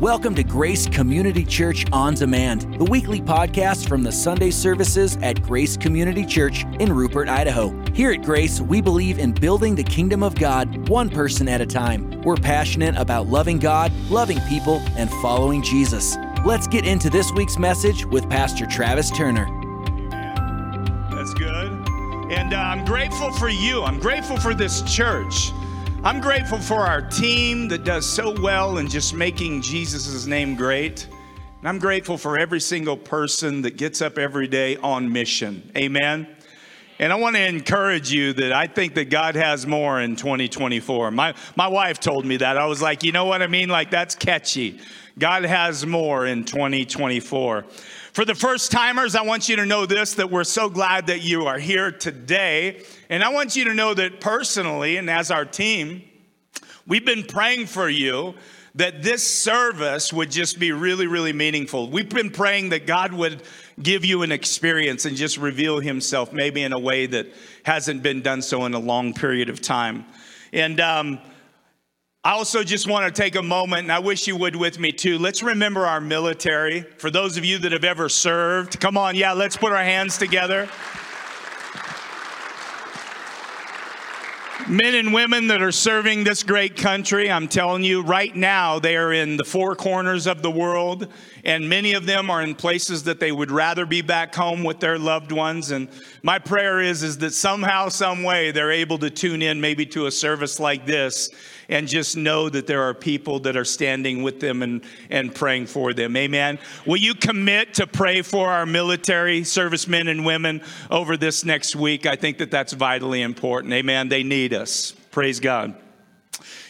Welcome to Grace Community Church On Demand, the weekly podcast from the Sunday services at Grace Community Church in Rupert, Idaho. Here at Grace, we believe in building the kingdom of God one person at a time. We're passionate about loving God, loving people, and following Jesus. Let's get into this week's message with Pastor Travis Turner. That's good. And uh, I'm grateful for you. I'm grateful for this church. I'm grateful for our team that does so well in just making Jesus' name great. And I'm grateful for every single person that gets up every day on mission. Amen. And I want to encourage you that I think that God has more in 2024. My, my wife told me that. I was like, you know what I mean? Like, that's catchy. God has more in 2024. For the first timers, I want you to know this that we're so glad that you are here today. And I want you to know that personally, and as our team, we've been praying for you that this service would just be really, really meaningful. We've been praying that God would give you an experience and just reveal himself maybe in a way that hasn't been done so in a long period of time. And, um, I also just want to take a moment, and I wish you would with me too. Let's remember our military. For those of you that have ever served, come on, yeah, let's put our hands together. Men and women that are serving this great country, I'm telling you, right now, they are in the four corners of the world, and many of them are in places that they would rather be back home with their loved ones. And my prayer is, is that somehow, some way, they're able to tune in maybe to a service like this and just know that there are people that are standing with them and, and praying for them. Amen. Will you commit to pray for our military servicemen and women over this next week? I think that that's vitally important. Amen. They need us. Praise God.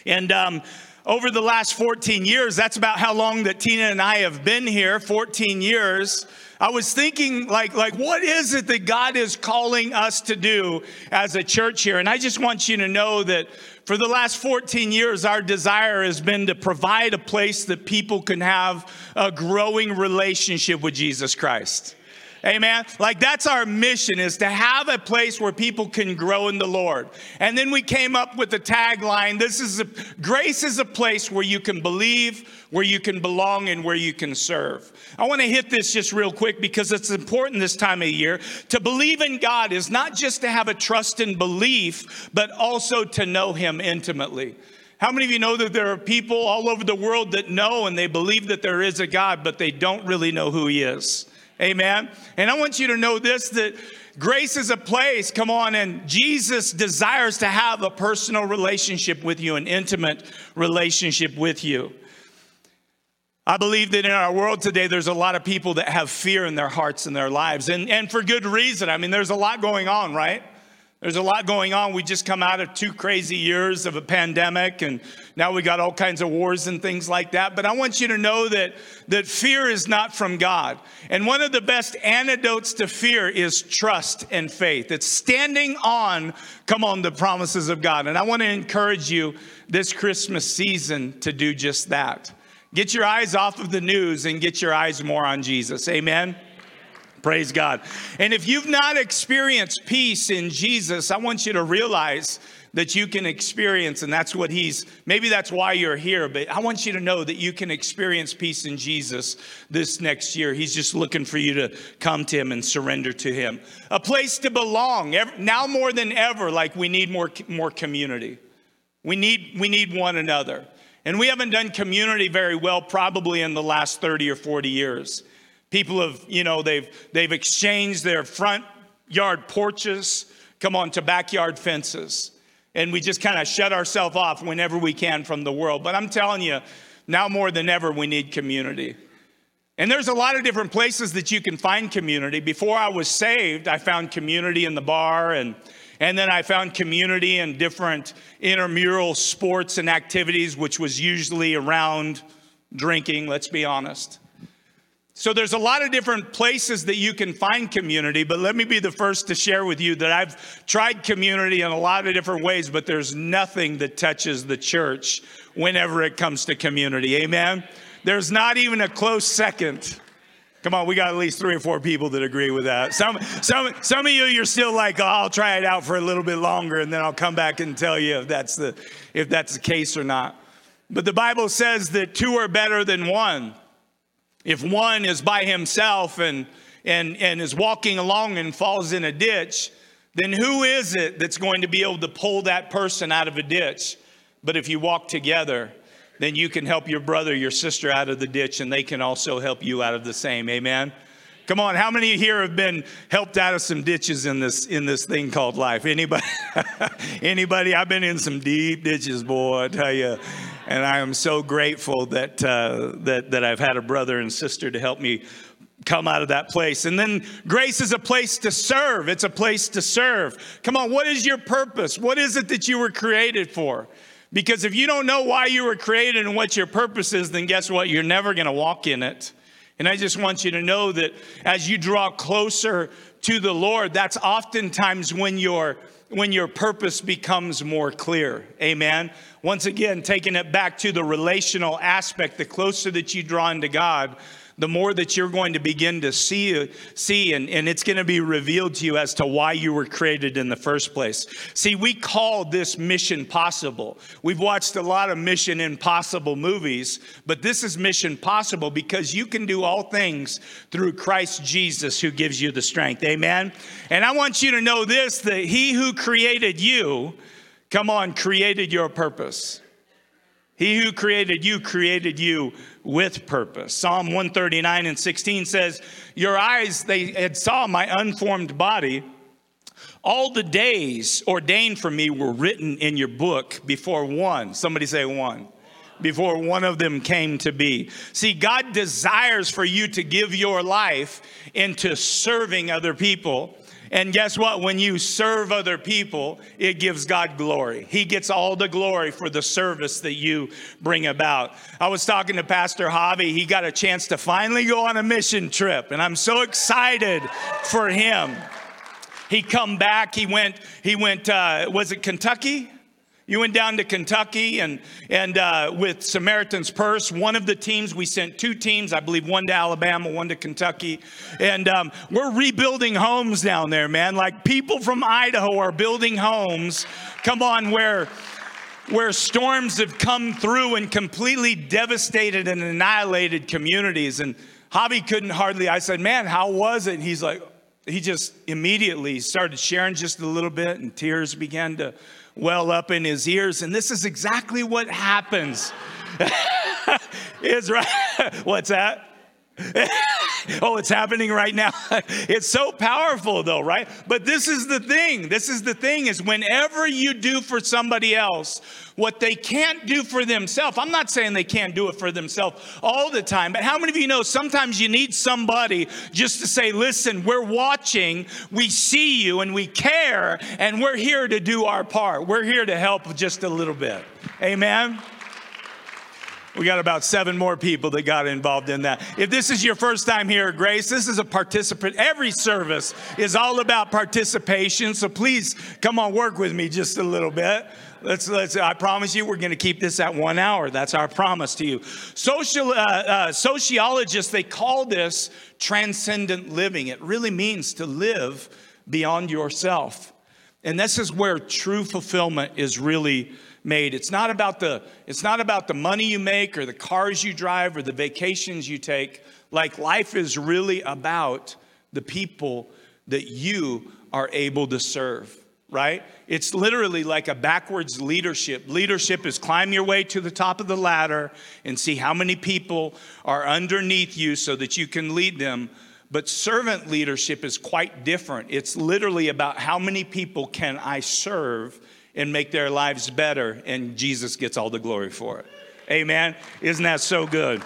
And, um, over the last 14 years, that's about how long that Tina and I have been here 14 years. I was thinking, like, like, what is it that God is calling us to do as a church here? And I just want you to know that for the last 14 years, our desire has been to provide a place that people can have a growing relationship with Jesus Christ. Amen. Like that's our mission is to have a place where people can grow in the Lord. And then we came up with the tagline, this is a grace is a place where you can believe, where you can belong and where you can serve. I want to hit this just real quick because it's important this time of year. To believe in God is not just to have a trust and belief, but also to know him intimately. How many of you know that there are people all over the world that know and they believe that there is a God, but they don't really know who he is? Amen. And I want you to know this that grace is a place, come on, and Jesus desires to have a personal relationship with you, an intimate relationship with you. I believe that in our world today, there's a lot of people that have fear in their hearts and their lives, and, and for good reason. I mean, there's a lot going on, right? There's a lot going on. We just come out of two crazy years of a pandemic, and now we got all kinds of wars and things like that. But I want you to know that, that fear is not from God. And one of the best antidotes to fear is trust and faith. It's standing on, come on, the promises of God. And I want to encourage you this Christmas season to do just that. Get your eyes off of the news and get your eyes more on Jesus. Amen. Praise God. And if you've not experienced peace in Jesus, I want you to realize that you can experience, and that's what He's, maybe that's why you're here, but I want you to know that you can experience peace in Jesus this next year. He's just looking for you to come to Him and surrender to Him. A place to belong. Now more than ever, like we need more, more community. We need, we need one another. And we haven't done community very well probably in the last 30 or 40 years. People have, you know, they've, they've exchanged their front yard porches, come on, to backyard fences. And we just kind of shut ourselves off whenever we can from the world. But I'm telling you, now more than ever, we need community. And there's a lot of different places that you can find community. Before I was saved, I found community in the bar, and, and then I found community in different intramural sports and activities, which was usually around drinking, let's be honest. So there's a lot of different places that you can find community, but let me be the first to share with you that I've tried community in a lot of different ways, but there's nothing that touches the church whenever it comes to community. Amen. There's not even a close second. Come on, we got at least three or four people that agree with that. Some, some, some of you, you're still like, oh, I'll try it out for a little bit longer, and then I'll come back and tell you if that's the, if that's the case or not. But the Bible says that two are better than one. If one is by himself and, and, and is walking along and falls in a ditch, then who is it that's going to be able to pull that person out of a ditch? But if you walk together, then you can help your brother, your sister out of the ditch, and they can also help you out of the same. Amen. Come on, how many here have been helped out of some ditches in this in this thing called life? Anybody? Anybody? I've been in some deep ditches, boy. I tell you, and I am so grateful that uh, that that I've had a brother and sister to help me come out of that place. And then grace is a place to serve. It's a place to serve. Come on, what is your purpose? What is it that you were created for? Because if you don't know why you were created and what your purpose is, then guess what? You're never going to walk in it. And I just want you to know that as you draw closer to the Lord, that's oftentimes when your when your purpose becomes more clear. Amen. Once again, taking it back to the relational aspect, the closer that you draw into God, the more that you're going to begin to see, see and, and it's going to be revealed to you as to why you were created in the first place. See, we call this mission possible. We've watched a lot of mission impossible movies, but this is mission possible because you can do all things through Christ Jesus who gives you the strength. Amen. And I want you to know this that he who created you, come on, created your purpose. He who created you created you with purpose. Psalm 139 and 16 says, Your eyes, they had saw my unformed body. All the days ordained for me were written in your book before one. Somebody say one. Before one of them came to be. See, God desires for you to give your life into serving other people and guess what? When you serve other people, it gives God glory. He gets all the glory for the service that you bring about. I was talking to Pastor Javi. He got a chance to finally go on a mission trip, and I'm so excited for him. He come back. He went. He went. Uh, was it Kentucky? You went down to Kentucky and, and uh, with Samaritan's Purse, one of the teams, we sent two teams, I believe one to Alabama, one to Kentucky. And um, we're rebuilding homes down there, man. Like people from Idaho are building homes. Come on, where where storms have come through and completely devastated and annihilated communities. And Javi couldn't hardly, I said, man, how was it? And he's like, he just immediately started sharing just a little bit and tears began to well up in his ears. And this is exactly what happens. is right. What's that? oh, it's happening right now. it's so powerful though, right? But this is the thing. This is the thing is whenever you do for somebody else what they can't do for themselves. I'm not saying they can't do it for themselves all the time, but how many of you know sometimes you need somebody just to say, "Listen, we're watching, we see you and we care and we're here to do our part. We're here to help just a little bit." Amen. We got about seven more people that got involved in that. If this is your first time here at Grace, this is a participant. Every service is all about participation. So please come on, work with me just a little bit. Let's, let's, I promise you, we're going to keep this at one hour. That's our promise to you. Social, uh, uh, sociologists, they call this transcendent living. It really means to live beyond yourself. And this is where true fulfillment is really made. It's not about the it's not about the money you make or the cars you drive or the vacations you take. Like life is really about the people that you are able to serve, right? It's literally like a backwards leadership. Leadership is climb your way to the top of the ladder and see how many people are underneath you so that you can lead them. But servant leadership is quite different. It's literally about how many people can I serve and make their lives better, and Jesus gets all the glory for it. Amen. Isn't that so good?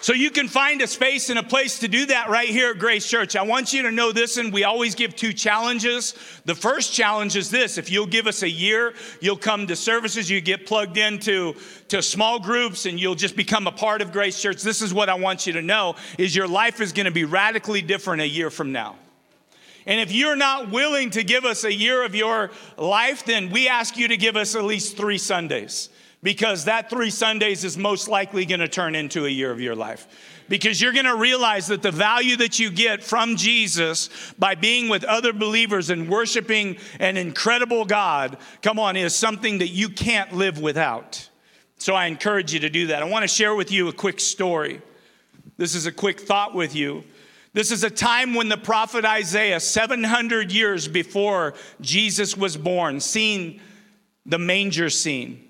So you can find a space and a place to do that right here at Grace Church. I want you to know this, and we always give two challenges. The first challenge is this if you'll give us a year, you'll come to services, you get plugged into to small groups, and you'll just become a part of Grace Church. This is what I want you to know is your life is going to be radically different a year from now. And if you're not willing to give us a year of your life, then we ask you to give us at least three Sundays because that three Sundays is most likely going to turn into a year of your life. Because you're going to realize that the value that you get from Jesus by being with other believers and worshiping an incredible God, come on, is something that you can't live without. So I encourage you to do that. I want to share with you a quick story. This is a quick thought with you. This is a time when the prophet Isaiah, 700 years before Jesus was born, seen the manger scene.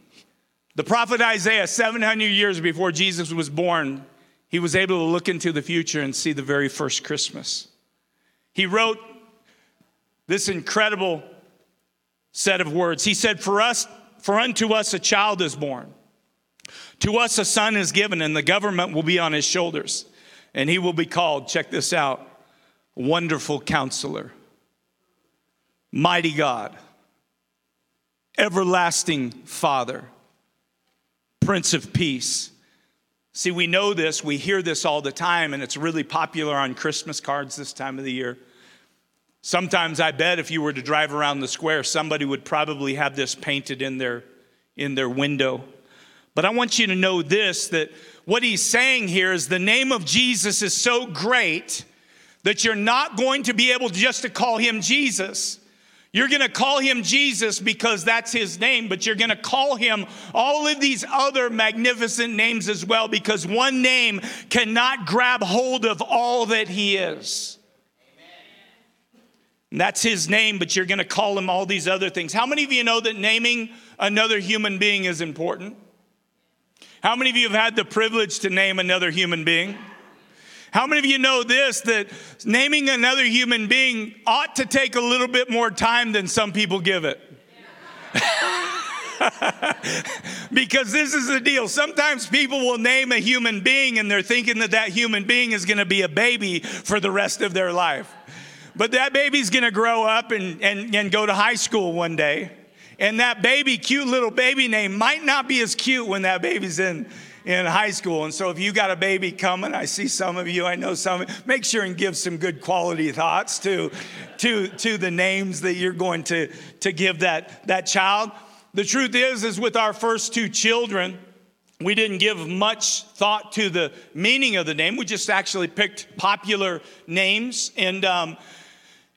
The prophet Isaiah, 700 years before Jesus was born, he was able to look into the future and see the very first Christmas. He wrote this incredible set of words. He said, For us, for unto us a child is born. To us a son is given, and the government will be on his shoulders. And he will be called, check this out, Wonderful Counselor, Mighty God, Everlasting Father, Prince of Peace. See, we know this, we hear this all the time, and it's really popular on Christmas cards this time of the year. Sometimes I bet if you were to drive around the square, somebody would probably have this painted in their, in their window. But I want you to know this that what he's saying here is the name of Jesus is so great that you're not going to be able just to call him Jesus. You're going to call him Jesus because that's his name, but you're going to call him all of these other magnificent names as well because one name cannot grab hold of all that he is. And that's his name, but you're going to call him all these other things. How many of you know that naming another human being is important? How many of you have had the privilege to name another human being? How many of you know this that naming another human being ought to take a little bit more time than some people give it? because this is the deal. Sometimes people will name a human being and they're thinking that that human being is going to be a baby for the rest of their life. But that baby's gonna grow up and, and, and go to high school one day. And that baby, cute little baby name, might not be as cute when that baby's in, in high school. And so if you got a baby coming, I see some of you, I know some, make sure and give some good quality thoughts to, to, to the names that you're going to, to give that, that child. The truth is, is with our first two children, we didn't give much thought to the meaning of the name. We just actually picked popular names. And um,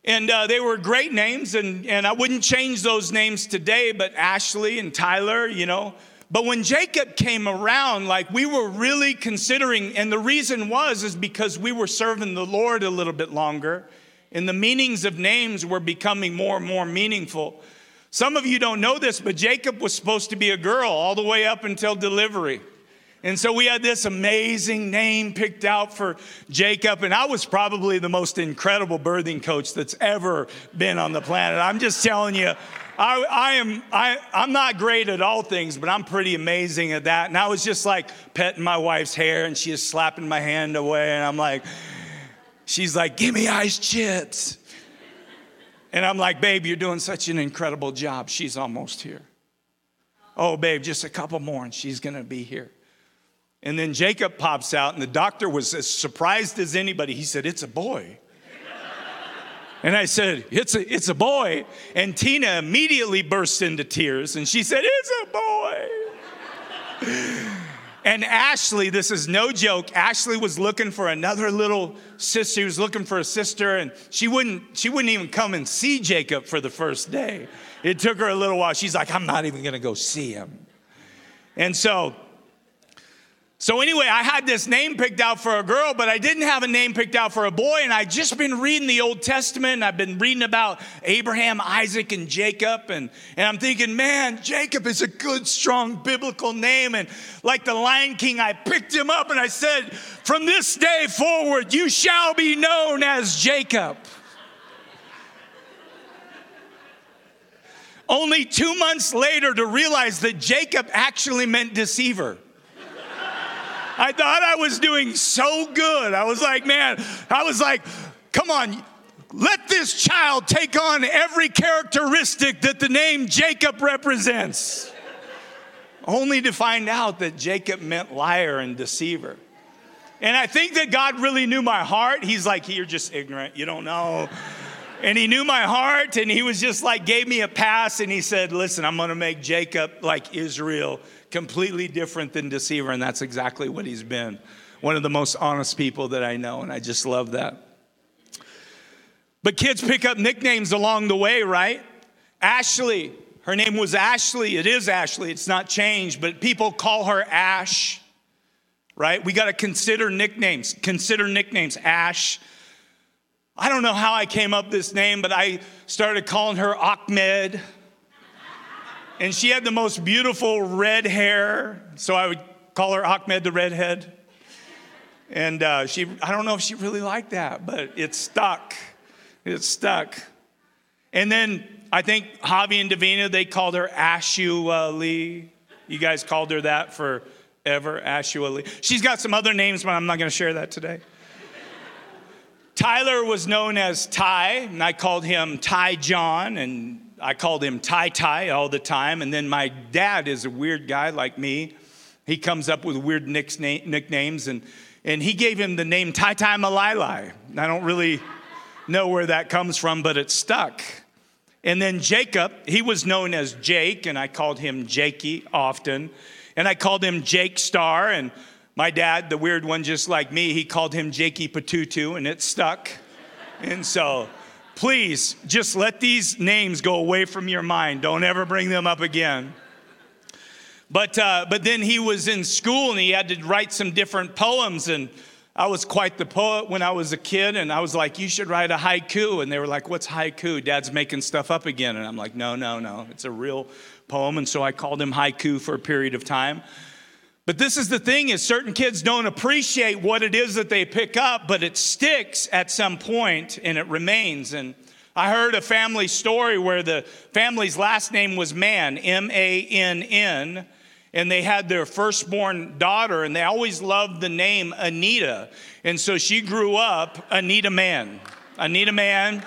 and uh, they were great names, and, and I wouldn't change those names today, but Ashley and Tyler, you know. But when Jacob came around, like we were really considering, and the reason was is because we were serving the Lord a little bit longer, and the meanings of names were becoming more and more meaningful. Some of you don't know this, but Jacob was supposed to be a girl all the way up until delivery. And so we had this amazing name picked out for Jacob, and I was probably the most incredible birthing coach that's ever been on the planet. I'm just telling you, I, I am I, I'm not great at all things, but I'm pretty amazing at that. And I was just like petting my wife's hair, and she is slapping my hand away, and I'm like, she's like, "Give me ice chips," and I'm like, "Babe, you're doing such an incredible job." She's almost here. Oh, babe, just a couple more, and she's gonna be here. And then Jacob pops out, and the doctor was as surprised as anybody. He said, It's a boy. And I said, it's a, it's a boy. And Tina immediately burst into tears and she said, It's a boy. and Ashley, this is no joke, Ashley was looking for another little sister. She was looking for a sister, and she wouldn't, she wouldn't even come and see Jacob for the first day. It took her a little while. She's like, I'm not even gonna go see him. And so so, anyway, I had this name picked out for a girl, but I didn't have a name picked out for a boy. And I'd just been reading the Old Testament. And I've been reading about Abraham, Isaac, and Jacob. And, and I'm thinking, man, Jacob is a good, strong biblical name. And like the Lion King, I picked him up and I said, from this day forward, you shall be known as Jacob. Only two months later to realize that Jacob actually meant deceiver. I thought I was doing so good. I was like, man, I was like, come on, let this child take on every characteristic that the name Jacob represents. Only to find out that Jacob meant liar and deceiver. And I think that God really knew my heart. He's like, You're just ignorant. You don't know. And he knew my heart, and he was just like, gave me a pass, and he said, Listen, I'm gonna make Jacob like Israel completely different than deceiver, and that's exactly what he's been. One of the most honest people that I know, and I just love that. But kids pick up nicknames along the way, right? Ashley, Her name was Ashley. It is Ashley. It's not changed, but people call her Ash, right? We got to consider nicknames. Consider nicknames. Ash. I don't know how I came up this name, but I started calling her Ahmed. And she had the most beautiful red hair, so I would call her Ahmed the redhead. And uh, she, I don't know if she really liked that, but it stuck. It stuck. And then I think Javi and Davina, they called her Ashua Lee. You guys called her that forever, Ashua Lee. She's got some other names, but I'm not going to share that today. Tyler was known as Ty, and I called him Ty John, and I called him Ty Ty all the time. And then my dad is a weird guy like me. He comes up with weird nicknames, and, and he gave him the name Ty Ty Malili. I don't really know where that comes from, but it stuck. And then Jacob, he was known as Jake, and I called him Jakey often. And I called him Jake Star, and my dad, the weird one just like me, he called him Jakey Patutu, and it stuck. and so please just let these names go away from your mind. Don't ever bring them up again. But, uh, but then he was in school and he had to write some different poems. And I was quite the poet when I was a kid, and I was like, You should write a haiku. And they were like, What's haiku? Dad's making stuff up again. And I'm like, No, no, no. It's a real poem. And so I called him haiku for a period of time. But this is the thing is certain kids don't appreciate what it is that they pick up, but it sticks at some point and it remains. And I heard a family story where the family's last name was Mann, M A N N and they had their firstborn daughter, and they always loved the name Anita. And so she grew up Anita Mann. Anita Mann.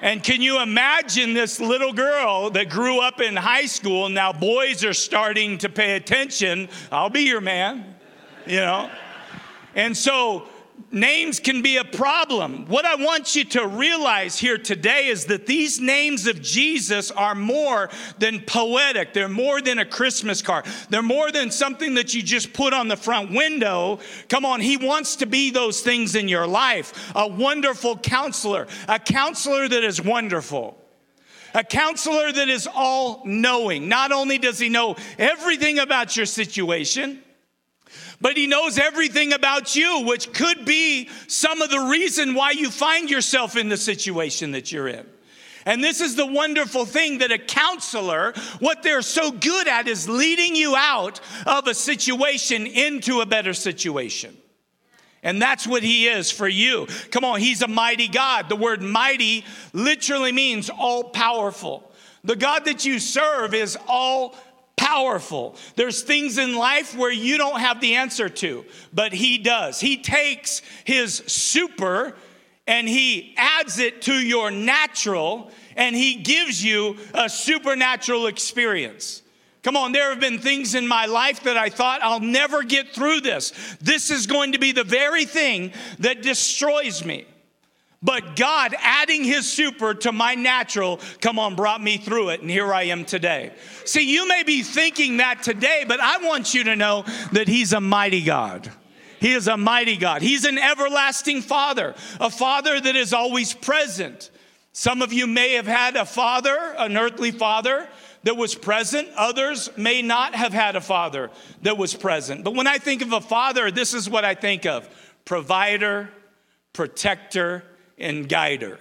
And can you imagine this little girl that grew up in high school? Now, boys are starting to pay attention. I'll be your man, you know? And so names can be a problem. What I want you to realize here today is that these names of Jesus are more than poetic. They're more than a Christmas card. They're more than something that you just put on the front window. Come on, He wants to be those things in your life. A wonderful counselor, a counselor that is wonderful. A counselor that is all knowing. Not only does he know everything about your situation, but he knows everything about you, which could be some of the reason why you find yourself in the situation that you're in. And this is the wonderful thing that a counselor, what they're so good at is leading you out of a situation into a better situation. And that's what he is for you. Come on, he's a mighty God. The word mighty literally means all powerful. The God that you serve is all powerful. There's things in life where you don't have the answer to, but He does. He takes His super and He adds it to your natural and He gives you a supernatural experience. Come on, there have been things in my life that I thought I'll never get through this. This is going to be the very thing that destroys me. But God adding his super to my natural, come on, brought me through it, and here I am today. See, you may be thinking that today, but I want you to know that he's a mighty God. He is a mighty God. He's an everlasting father, a father that is always present. Some of you may have had a father, an earthly father, that was present. Others may not have had a father that was present. But when I think of a father, this is what I think of provider, protector, and guider.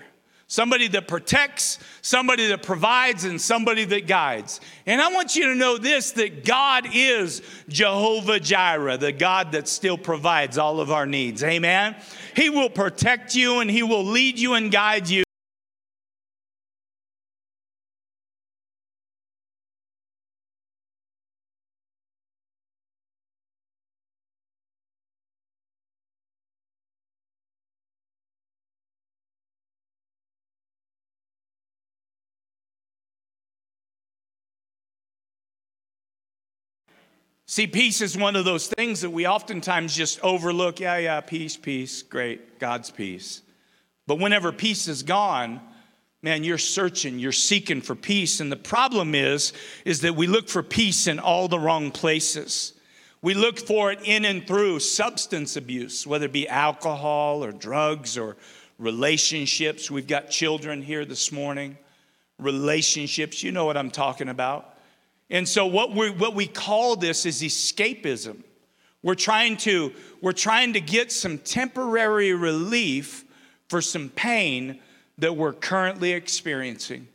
Somebody that protects, somebody that provides, and somebody that guides. And I want you to know this that God is Jehovah Jireh, the God that still provides all of our needs. Amen. He will protect you and He will lead you and guide you. See, peace is one of those things that we oftentimes just overlook. Yeah, yeah, peace, peace, great, God's peace. But whenever peace is gone, man, you're searching, you're seeking for peace. And the problem is, is that we look for peace in all the wrong places. We look for it in and through substance abuse, whether it be alcohol or drugs or relationships. We've got children here this morning, relationships. You know what I'm talking about. And so what we what we call this is escapism. We're trying to we're trying to get some temporary relief for some pain that we're currently experiencing.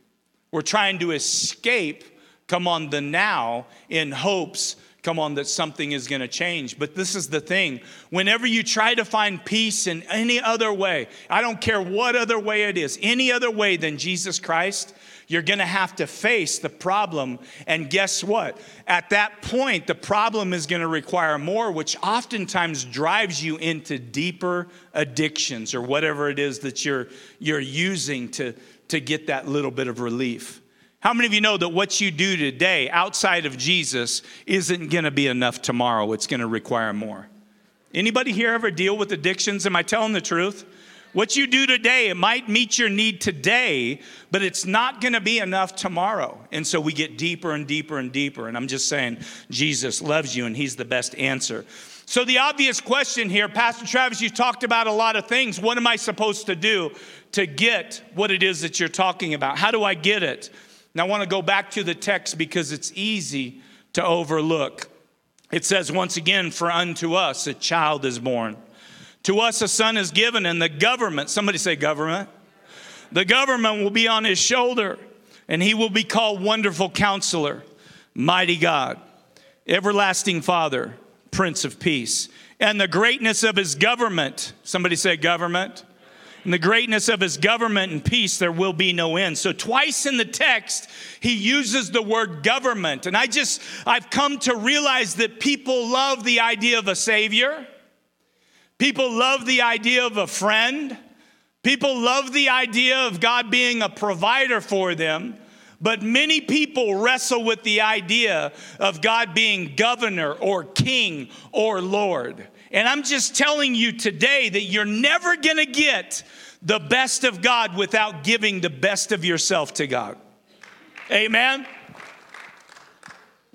We're trying to escape come on the now in hopes come on that something is going to change but this is the thing whenever you try to find peace in any other way i don't care what other way it is any other way than jesus christ you're going to have to face the problem. And guess what? At that point, the problem is going to require more, which oftentimes drives you into deeper addictions or whatever it is that you're, you're using to, to get that little bit of relief. How many of you know that what you do today outside of Jesus isn't going to be enough tomorrow? It's going to require more. Anybody here ever deal with addictions? Am I telling the truth? What you do today, it might meet your need today, but it's not going to be enough tomorrow. And so we get deeper and deeper and deeper. And I'm just saying, Jesus loves you and he's the best answer. So, the obvious question here, Pastor Travis, you talked about a lot of things. What am I supposed to do to get what it is that you're talking about? How do I get it? Now, I want to go back to the text because it's easy to overlook. It says, once again, for unto us a child is born. To us a son is given, and the government, somebody say government, the government will be on his shoulder, and he will be called Wonderful Counselor, Mighty God, Everlasting Father, Prince of Peace. And the greatness of his government, somebody say government. And the greatness of his government and peace, there will be no end. So, twice in the text, he uses the word government. And I just, I've come to realize that people love the idea of a savior. People love the idea of a friend. People love the idea of God being a provider for them. But many people wrestle with the idea of God being governor or king or Lord. And I'm just telling you today that you're never going to get the best of God without giving the best of yourself to God. Amen?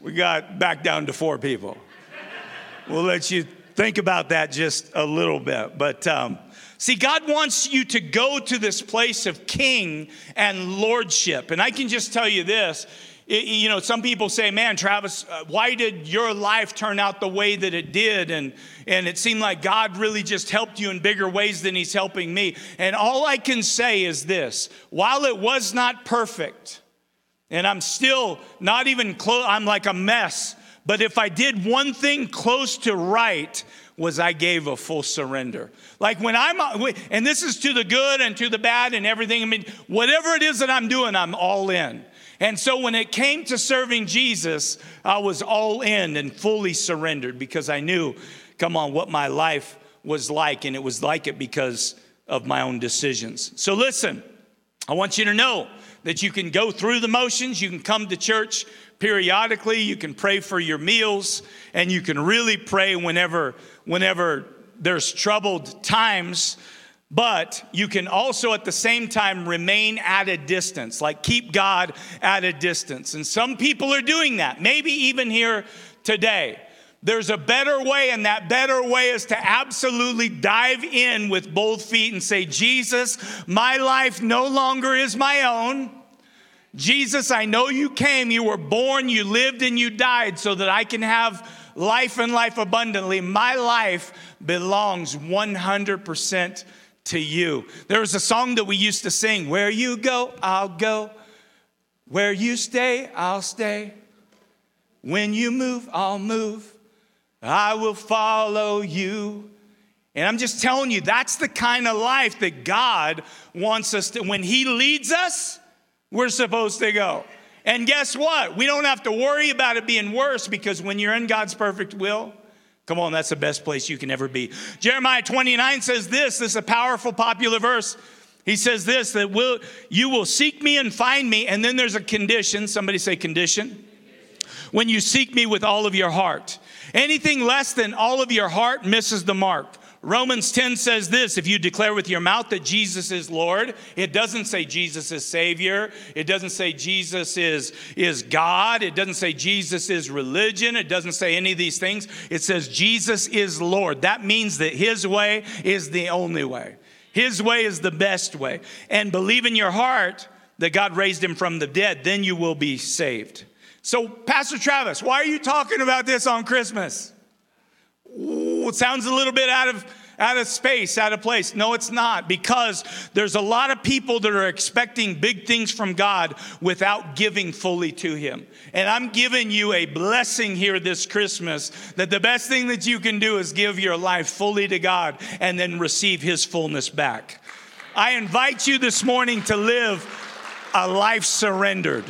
We got back down to four people. We'll let you Think about that just a little bit. But um, see, God wants you to go to this place of king and lordship. And I can just tell you this. It, you know, some people say, man, Travis, uh, why did your life turn out the way that it did? And, and it seemed like God really just helped you in bigger ways than He's helping me. And all I can say is this while it was not perfect, and I'm still not even close, I'm like a mess but if I did one thing close to right, was I gave a full surrender. Like when I'm, and this is to the good and to the bad and everything. I mean, whatever it is that I'm doing, I'm all in. And so when it came to serving Jesus, I was all in and fully surrendered because I knew, come on, what my life was like. And it was like it because of my own decisions. So listen, I want you to know that you can go through the motions, you can come to church periodically, you can pray for your meals, and you can really pray whenever, whenever there's troubled times. But you can also at the same time remain at a distance, like keep God at a distance. And some people are doing that, maybe even here today. There's a better way, and that better way is to absolutely dive in with both feet and say, Jesus, my life no longer is my own. Jesus, I know you came, you were born, you lived, and you died so that I can have life and life abundantly. My life belongs 100% to you. There was a song that we used to sing Where you go, I'll go. Where you stay, I'll stay. When you move, I'll move. I will follow you. And I'm just telling you, that's the kind of life that God wants us to. When He leads us, we're supposed to go. And guess what? We don't have to worry about it being worse because when you're in God's perfect will, come on, that's the best place you can ever be. Jeremiah 29 says this, this is a powerful, popular verse. He says this that will you will seek me and find me, and then there's a condition. Somebody say condition. When you seek me with all of your heart. Anything less than all of your heart misses the mark. Romans 10 says this if you declare with your mouth that Jesus is Lord, it doesn't say Jesus is Savior. It doesn't say Jesus is, is God. It doesn't say Jesus is religion. It doesn't say any of these things. It says Jesus is Lord. That means that His way is the only way, His way is the best way. And believe in your heart that God raised him from the dead, then you will be saved. So, Pastor Travis, why are you talking about this on Christmas? It sounds a little bit out of out of space, out of place. No, it's not, because there's a lot of people that are expecting big things from God without giving fully to Him. And I'm giving you a blessing here this Christmas that the best thing that you can do is give your life fully to God and then receive His fullness back. I invite you this morning to live a life surrendered.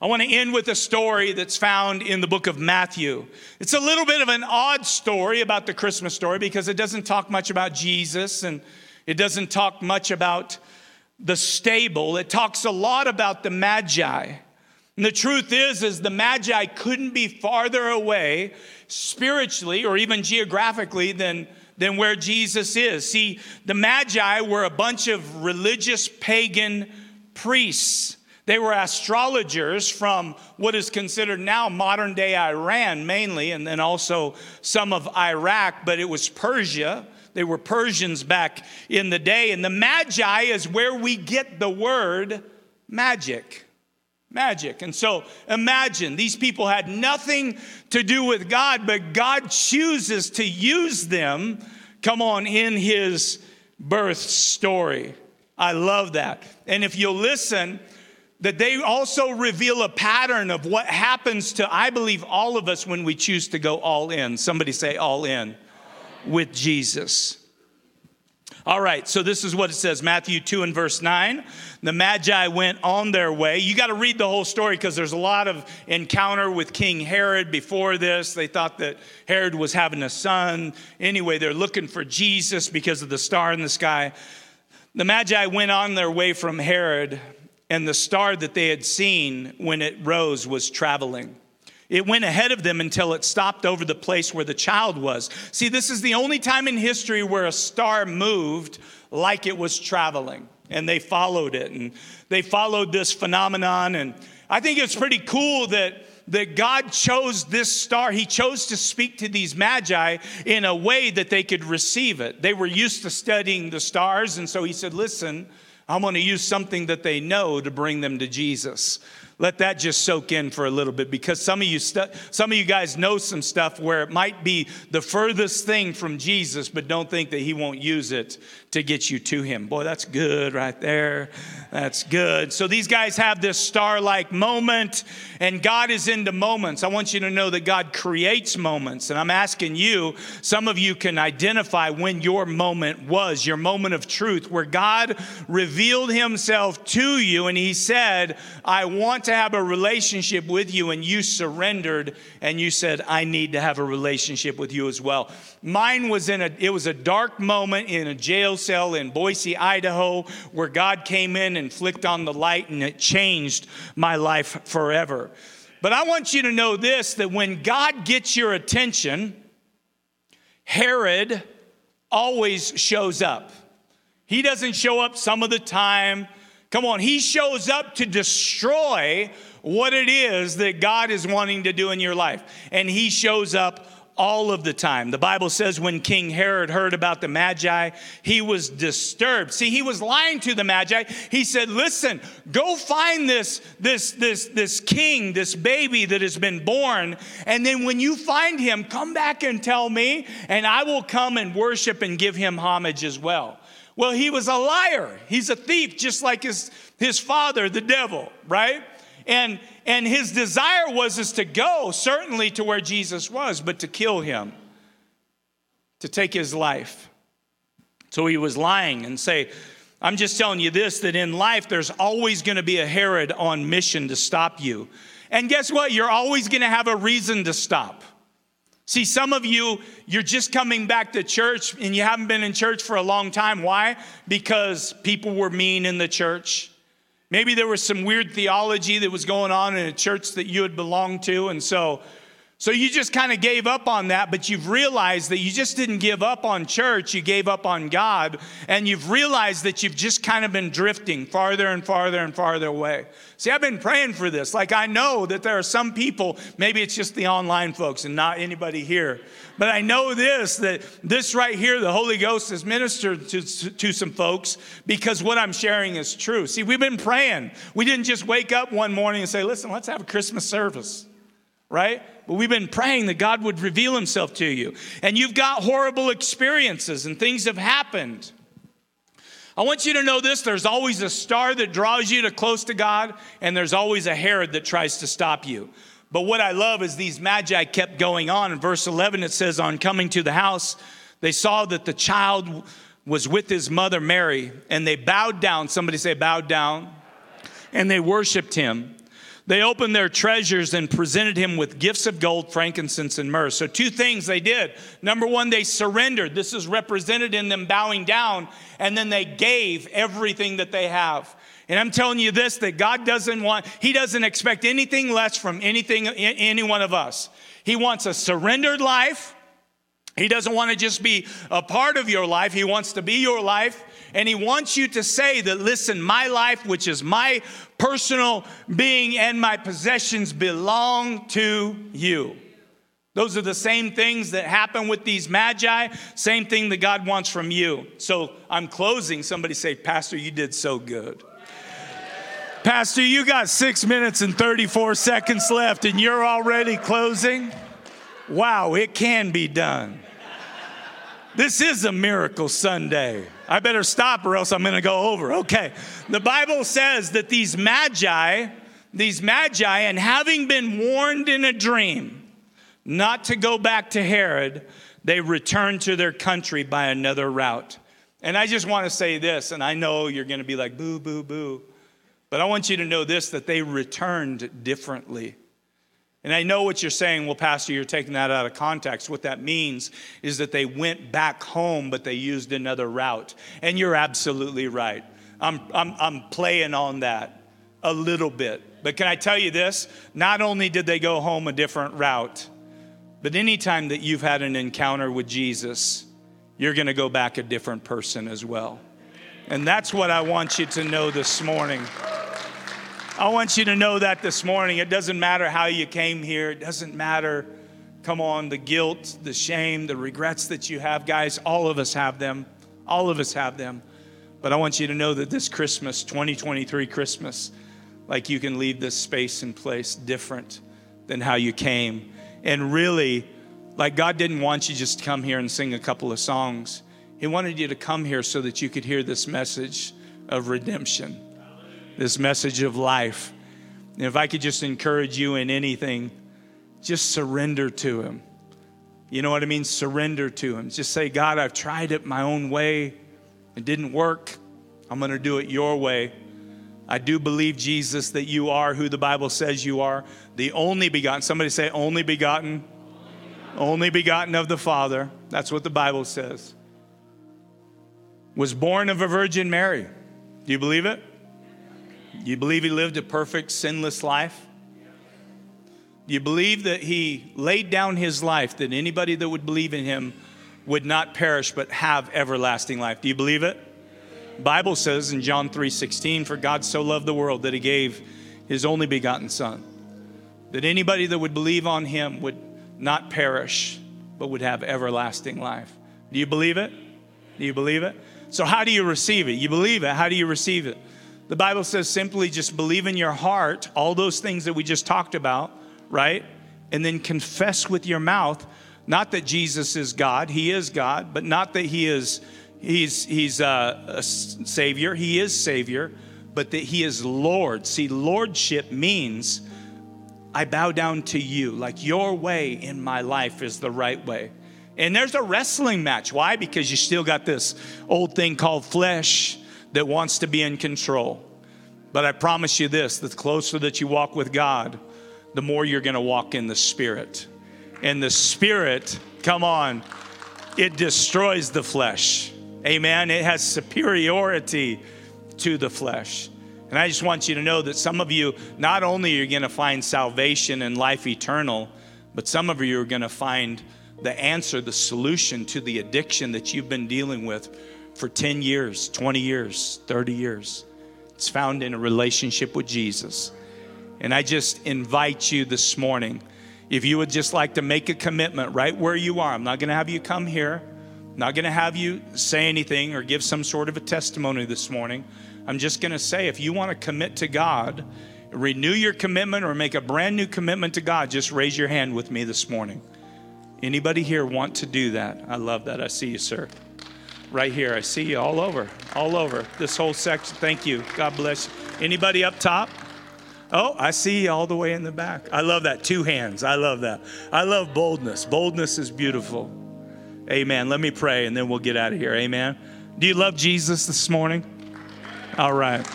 I want to end with a story that's found in the book of Matthew. It's a little bit of an odd story about the Christmas story because it doesn't talk much about Jesus and it doesn't talk much about the stable. It talks a lot about the Magi. And the truth is is the Magi couldn't be farther away spiritually or even geographically than than where Jesus is. See, the Magi were a bunch of religious pagan priests they were astrologers from what is considered now modern day Iran, mainly, and then also some of Iraq, but it was Persia. They were Persians back in the day. And the Magi is where we get the word magic. Magic. And so imagine these people had nothing to do with God, but God chooses to use them, come on, in his birth story. I love that. And if you'll listen, that they also reveal a pattern of what happens to, I believe, all of us when we choose to go all in. Somebody say, all in with Jesus. All right, so this is what it says Matthew 2 and verse 9. The Magi went on their way. You got to read the whole story because there's a lot of encounter with King Herod before this. They thought that Herod was having a son. Anyway, they're looking for Jesus because of the star in the sky. The Magi went on their way from Herod and the star that they had seen when it rose was traveling. It went ahead of them until it stopped over the place where the child was. See, this is the only time in history where a star moved like it was traveling. And they followed it. And they followed this phenomenon. And I think it's pretty cool that, that God chose this star. He chose to speak to these magi in a way that they could receive it. They were used to studying the stars. And so he said, Listen, I'm going to use something that they know to bring them to Jesus. Let that just soak in for a little bit because some of you stu- some of you guys know some stuff where it might be the furthest thing from Jesus but don't think that he won't use it to get you to him. Boy, that's good right there. That's good. So these guys have this star-like moment and God is into moments. I want you to know that God creates moments and I'm asking you, some of you can identify when your moment was, your moment of truth where God revealed himself to you and he said, "I want to have a relationship with you and you surrendered and you said, I need to have a relationship with you as well. Mine was in a, it was a dark moment in a jail cell in Boise, Idaho, where God came in and flicked on the light and it changed my life forever. But I want you to know this that when God gets your attention, Herod always shows up. He doesn't show up some of the time. Come on, he shows up to destroy what it is that God is wanting to do in your life. And he shows up all of the time. The Bible says when King Herod heard about the Magi, he was disturbed. See, he was lying to the Magi. He said, "Listen, go find this this this this king, this baby that has been born, and then when you find him, come back and tell me, and I will come and worship and give him homage as well." Well, he was a liar. He's a thief, just like his, his father, the devil, right? And, and his desire was is to go, certainly to where Jesus was, but to kill him, to take his life. So he was lying and say, I'm just telling you this that in life, there's always going to be a Herod on mission to stop you. And guess what? You're always going to have a reason to stop. See, some of you, you're just coming back to church and you haven't been in church for a long time. Why? Because people were mean in the church. Maybe there was some weird theology that was going on in a church that you had belonged to. And so So you just kind of gave up on that, but you've realized that you just didn't give up on church, you gave up on God, and you've realized that you've just kind of been drifting farther and farther and farther away. See, I've been praying for this. Like, I know that there are some people, maybe it's just the online folks and not anybody here, but I know this that this right here, the Holy Ghost has ministered to, to some folks because what I'm sharing is true. See, we've been praying. We didn't just wake up one morning and say, listen, let's have a Christmas service right? But we've been praying that God would reveal himself to you. And you've got horrible experiences and things have happened. I want you to know this there's always a star that draws you to close to God, and there's always a Herod that tries to stop you. But what I love is these magi kept going on. In verse 11, it says, On coming to the house, they saw that the child was with his mother Mary, and they bowed down. Somebody say, bowed down. And they worshiped him. They opened their treasures and presented him with gifts of gold, frankincense, and myrrh. So, two things they did. Number one, they surrendered. This is represented in them bowing down, and then they gave everything that they have. And I'm telling you this that God doesn't want, He doesn't expect anything less from anything, any one of us. He wants a surrendered life. He doesn't want to just be a part of your life, He wants to be your life. And he wants you to say that, listen, my life, which is my personal being and my possessions, belong to you. Those are the same things that happen with these magi, same thing that God wants from you. So I'm closing. Somebody say, Pastor, you did so good. Pastor, you got six minutes and 34 seconds left and you're already closing? Wow, it can be done. This is a miracle Sunday. I better stop or else I'm going to go over. Okay. The Bible says that these magi, these magi, and having been warned in a dream not to go back to Herod, they returned to their country by another route. And I just want to say this, and I know you're going to be like, boo, boo, boo. But I want you to know this that they returned differently. And I know what you're saying, well, Pastor, you're taking that out of context. What that means is that they went back home, but they used another route. And you're absolutely right. I'm, I'm, I'm playing on that a little bit. But can I tell you this? Not only did they go home a different route, but anytime that you've had an encounter with Jesus, you're going to go back a different person as well. And that's what I want you to know this morning. I want you to know that this morning. It doesn't matter how you came here, it doesn't matter, come on, the guilt, the shame, the regrets that you have, guys. All of us have them. All of us have them. But I want you to know that this Christmas, 2023 Christmas, like you can leave this space and place different than how you came. And really, like God didn't want you just to come here and sing a couple of songs. He wanted you to come here so that you could hear this message of redemption this message of life. And if I could just encourage you in anything, just surrender to Him. You know what I mean? Surrender to Him. Just say, God, I've tried it my own way. It didn't work. I'm going to do it your way. I do believe, Jesus, that you are who the Bible says you are the only begotten. Somebody say, only begotten. Only begotten of the Father. That's what the Bible says. Was born of a Virgin Mary. Do you believe it? You believe he lived a perfect, sinless life? You believe that he laid down his life, that anybody that would believe in him would not perish but have everlasting life? Do you believe it? Bible says in John 3:16, for God so loved the world that he gave his only begotten son, that anybody that would believe on him would not perish but would have everlasting life. Do you believe it? Do you believe it? So how do you receive it? You believe it. How do you receive it? The Bible says simply just believe in your heart all those things that we just talked about, right? And then confess with your mouth, not that Jesus is God, He is God, but not that He is He's He's uh, a, a Savior, He is Savior, but that He is Lord. See, Lordship means I bow down to you, like your way in my life is the right way. And there's a wrestling match. Why? Because you still got this old thing called flesh that wants to be in control. But I promise you this the closer that you walk with God, the more you're going to walk in the Spirit. And the Spirit, come on, it destroys the flesh. Amen. It has superiority to the flesh. And I just want you to know that some of you, not only are going to find salvation and life eternal, But some of you are going to find the answer, the solution to the addiction that you've been dealing with for 10 years, 20 years, 30 years. It's found in a relationship with Jesus. And I just invite you this morning, if you would just like to make a commitment right where you are, I'm not going to have you come here, I'm not going to have you say anything or give some sort of a testimony this morning. I'm just going to say if you want to commit to God, renew your commitment or make a brand new commitment to God, just raise your hand with me this morning. Anybody here want to do that? I love that. I see you, sir. Right here. I see you all over. All over. This whole section. Thank you. God bless you. Anybody up top? Oh, I see you all the way in the back. I love that. Two hands. I love that. I love boldness. Boldness is beautiful. Amen. Let me pray and then we'll get out of here. Amen. Do you love Jesus this morning? All right.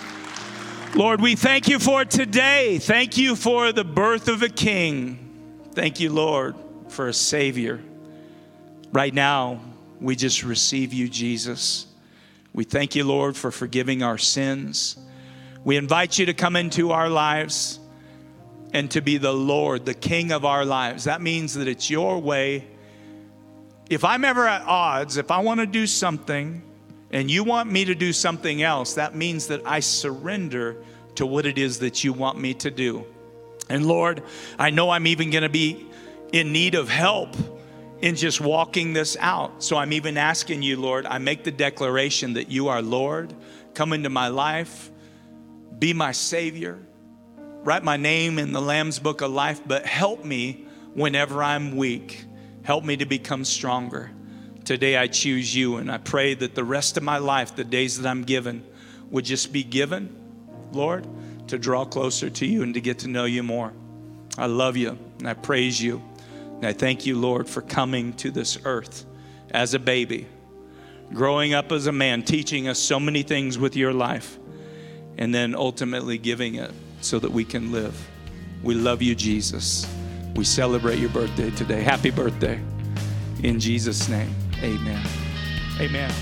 Lord, we thank you for today. Thank you for the birth of a king. Thank you, Lord, for a Savior. Right now, we just receive you, Jesus. We thank you, Lord, for forgiving our sins. We invite you to come into our lives and to be the Lord, the King of our lives. That means that it's your way. If I'm ever at odds, if I want to do something and you want me to do something else, that means that I surrender to what it is that you want me to do. And Lord, I know I'm even going to be in need of help in just walking this out. So I'm even asking you, Lord, I make the declaration that you are Lord. Come into my life, be my Savior, write my name in the Lamb's Book of Life, but help me whenever I'm weak. Help me to become stronger. Today I choose you, and I pray that the rest of my life, the days that I'm given, would just be given, Lord, to draw closer to you and to get to know you more. I love you, and I praise you. And I thank you, Lord, for coming to this earth as a baby, growing up as a man, teaching us so many things with your life, and then ultimately giving it so that we can live. We love you, Jesus. We celebrate your birthday today. Happy birthday. In Jesus' name. Amen. Amen.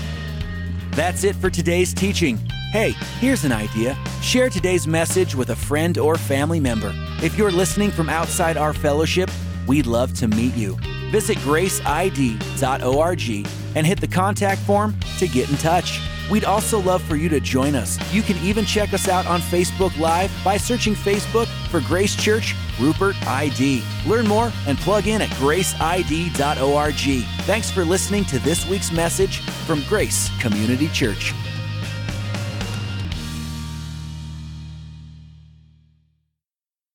That's it for today's teaching. Hey, here's an idea. Share today's message with a friend or family member. If you're listening from outside our fellowship, we'd love to meet you. Visit graceid.org and hit the contact form to get in touch. We'd also love for you to join us. You can even check us out on Facebook Live by searching Facebook for Grace Church Rupert ID. Learn more and plug in at graceid.org. Thanks for listening to this week's message from Grace Community Church.